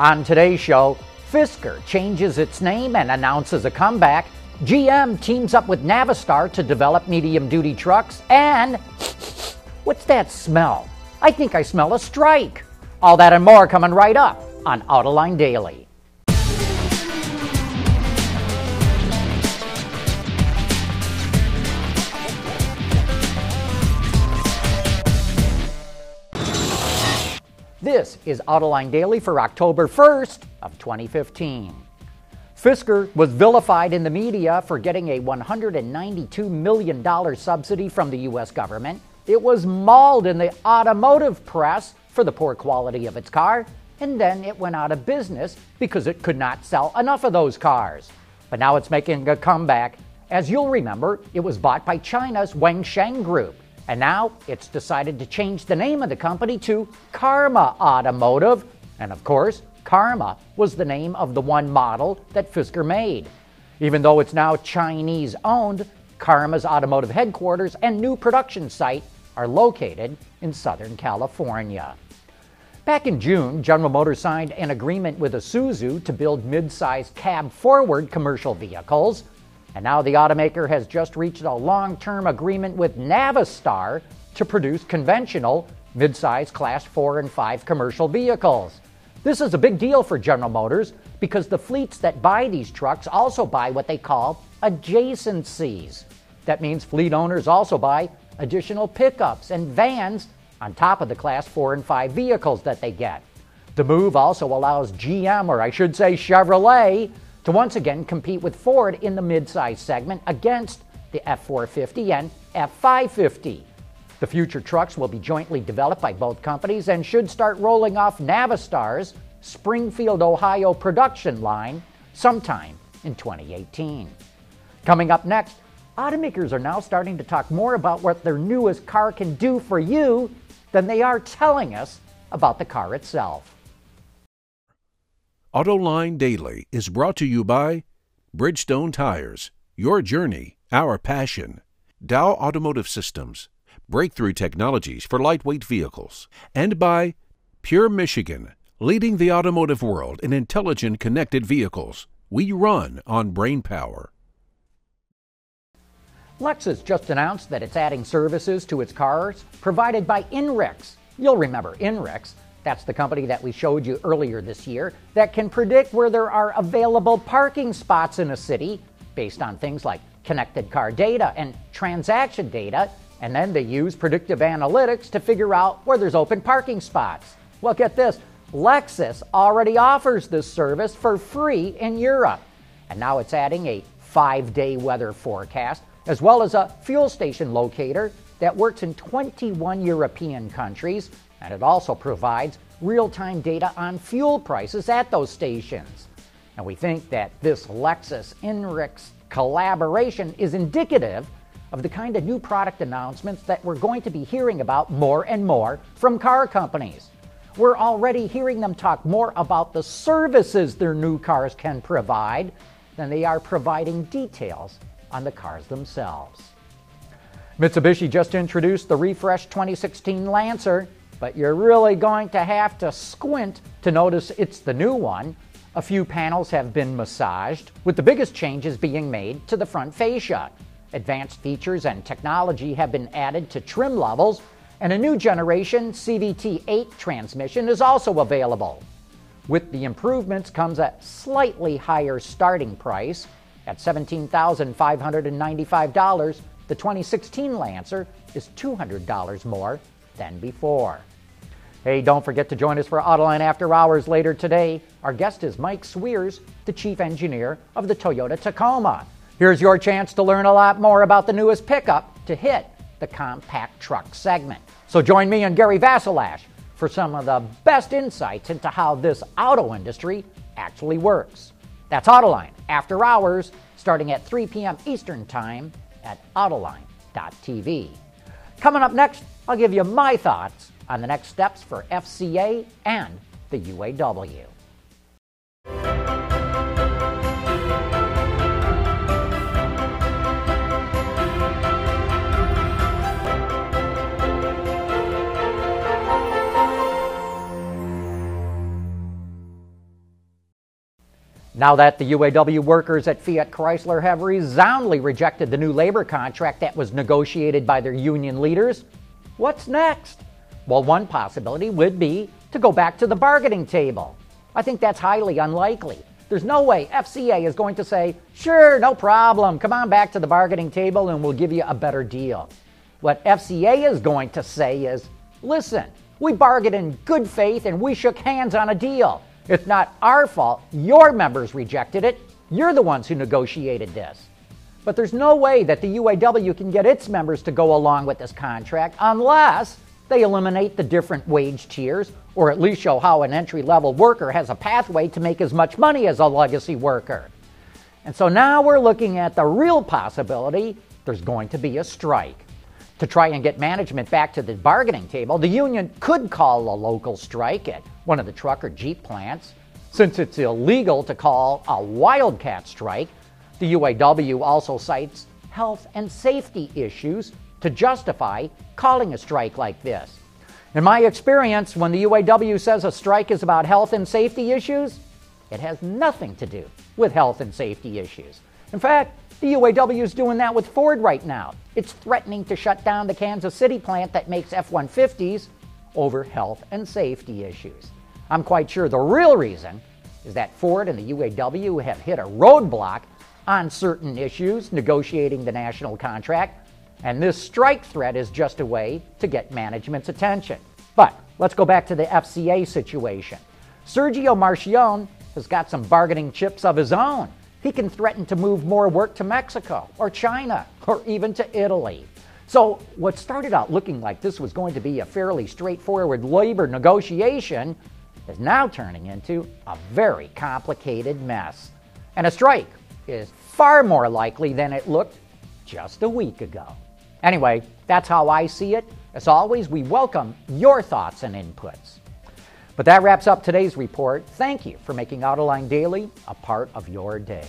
On today's show, Fisker changes its name and announces a comeback. GM teams up with Navistar to develop medium duty trucks. And what's that smell? I think I smell a strike. All that and more coming right up on Autoline Daily. This is Autoline Daily for October 1st of 2015. Fisker was vilified in the media for getting a $192 million subsidy from the U.S. government. It was mauled in the automotive press for the poor quality of its car, and then it went out of business because it could not sell enough of those cars. But now it's making a comeback. As you'll remember, it was bought by China's Wanxiang Group, and now it's decided to change the name of the company to Karma Automotive. And of course, Karma was the name of the one model that Fisker made. Even though it's now Chinese owned, Karma's automotive headquarters and new production site are located in Southern California. Back in June, General Motors signed an agreement with Isuzu to build mid-sized cab-forward commercial vehicles. And now the automaker has just reached a long-term agreement with Navistar to produce conventional mid-size class 4 and 5 commercial vehicles. This is a big deal for General Motors because the fleets that buy these trucks also buy what they call adjacencies. That means fleet owners also buy additional pickups and vans on top of the Class 4 and 5 vehicles that they get. The move also allows GM, or I should say Chevrolet, to once again compete with Ford in the midsize segment against the F 450 and F 550. The future trucks will be jointly developed by both companies and should start rolling off Navistar's Springfield, Ohio production line sometime in 2018. Coming up next, automakers are now starting to talk more about what their newest car can do for you than they are telling us about the car itself. AutoLine Daily is brought to you by Bridgestone Tires, your journey, our passion, Dow Automotive Systems, breakthrough technologies for lightweight vehicles, and by Pure Michigan, leading the automotive world in intelligent connected vehicles. We run on brain power. Lexus just announced that it's adding services to its cars provided by INRIX. You'll remember INRIX. That's the company that we showed you earlier this year that can predict where there are available parking spots in a city based on things like connected car data and transaction data and then they use predictive analytics to figure out where there's open parking spots. Well, get this Lexus already offers this service for free in Europe. And now it's adding a five day weather forecast, as well as a fuel station locator that works in 21 European countries. And it also provides real time data on fuel prices at those stations. And we think that this Lexus INRIX collaboration is indicative of the kind of new product announcements that we're going to be hearing about more and more from car companies. We're already hearing them talk more about the services their new cars can provide than they are providing details on the cars themselves. Mitsubishi just introduced the refreshed 2016 Lancer, but you're really going to have to squint to notice it's the new one. A few panels have been massaged, with the biggest changes being made to the front fascia. Advanced features and technology have been added to trim levels, and a new generation CVT 8 transmission is also available. With the improvements comes a slightly higher starting price. At $17,595, the 2016 Lancer is $200 more than before. Hey, don't forget to join us for Autoline After Hours later today. Our guest is Mike Sweers, the chief engineer of the Toyota Tacoma. Here's your chance to learn a lot more about the newest pickup to hit the compact truck segment. So join me and Gary Vasilash for some of the best insights into how this auto industry actually works. That's Autoline after hours, starting at 3 p.m. Eastern Time at Autoline.tv. Coming up next, I'll give you my thoughts on the next steps for FCA and the UAW. Now that the UAW workers at Fiat Chrysler have resoundingly rejected the new labor contract that was negotiated by their union leaders, what's next? Well, one possibility would be to go back to the bargaining table. I think that's highly unlikely. There's no way FCA is going to say, sure, no problem, come on back to the bargaining table and we'll give you a better deal. What FCA is going to say is, listen, we bargained in good faith and we shook hands on a deal. It's not our fault. Your members rejected it. You're the ones who negotiated this. But there's no way that the UAW can get its members to go along with this contract unless they eliminate the different wage tiers or at least show how an entry level worker has a pathway to make as much money as a legacy worker. And so now we're looking at the real possibility there's going to be a strike. To try and get management back to the bargaining table, the union could call a local strike at one of the truck or Jeep plants. Since it's illegal to call a wildcat strike, the UAW also cites health and safety issues to justify calling a strike like this. In my experience, when the UAW says a strike is about health and safety issues, it has nothing to do with health and safety issues. In fact, the UAW is doing that with Ford right now. It's threatening to shut down the Kansas City plant that makes F 150s over health and safety issues. I'm quite sure the real reason is that Ford and the UAW have hit a roadblock on certain issues negotiating the national contract, and this strike threat is just a way to get management's attention. But let's go back to the FCA situation. Sergio Marchionne has got some bargaining chips of his own. He can threaten to move more work to Mexico or China or even to Italy. So, what started out looking like this was going to be a fairly straightforward labor negotiation is now turning into a very complicated mess. And a strike is far more likely than it looked just a week ago. Anyway, that's how I see it. As always, we welcome your thoughts and inputs. But that wraps up today's report. Thank you for making Autoline Daily a part of your day.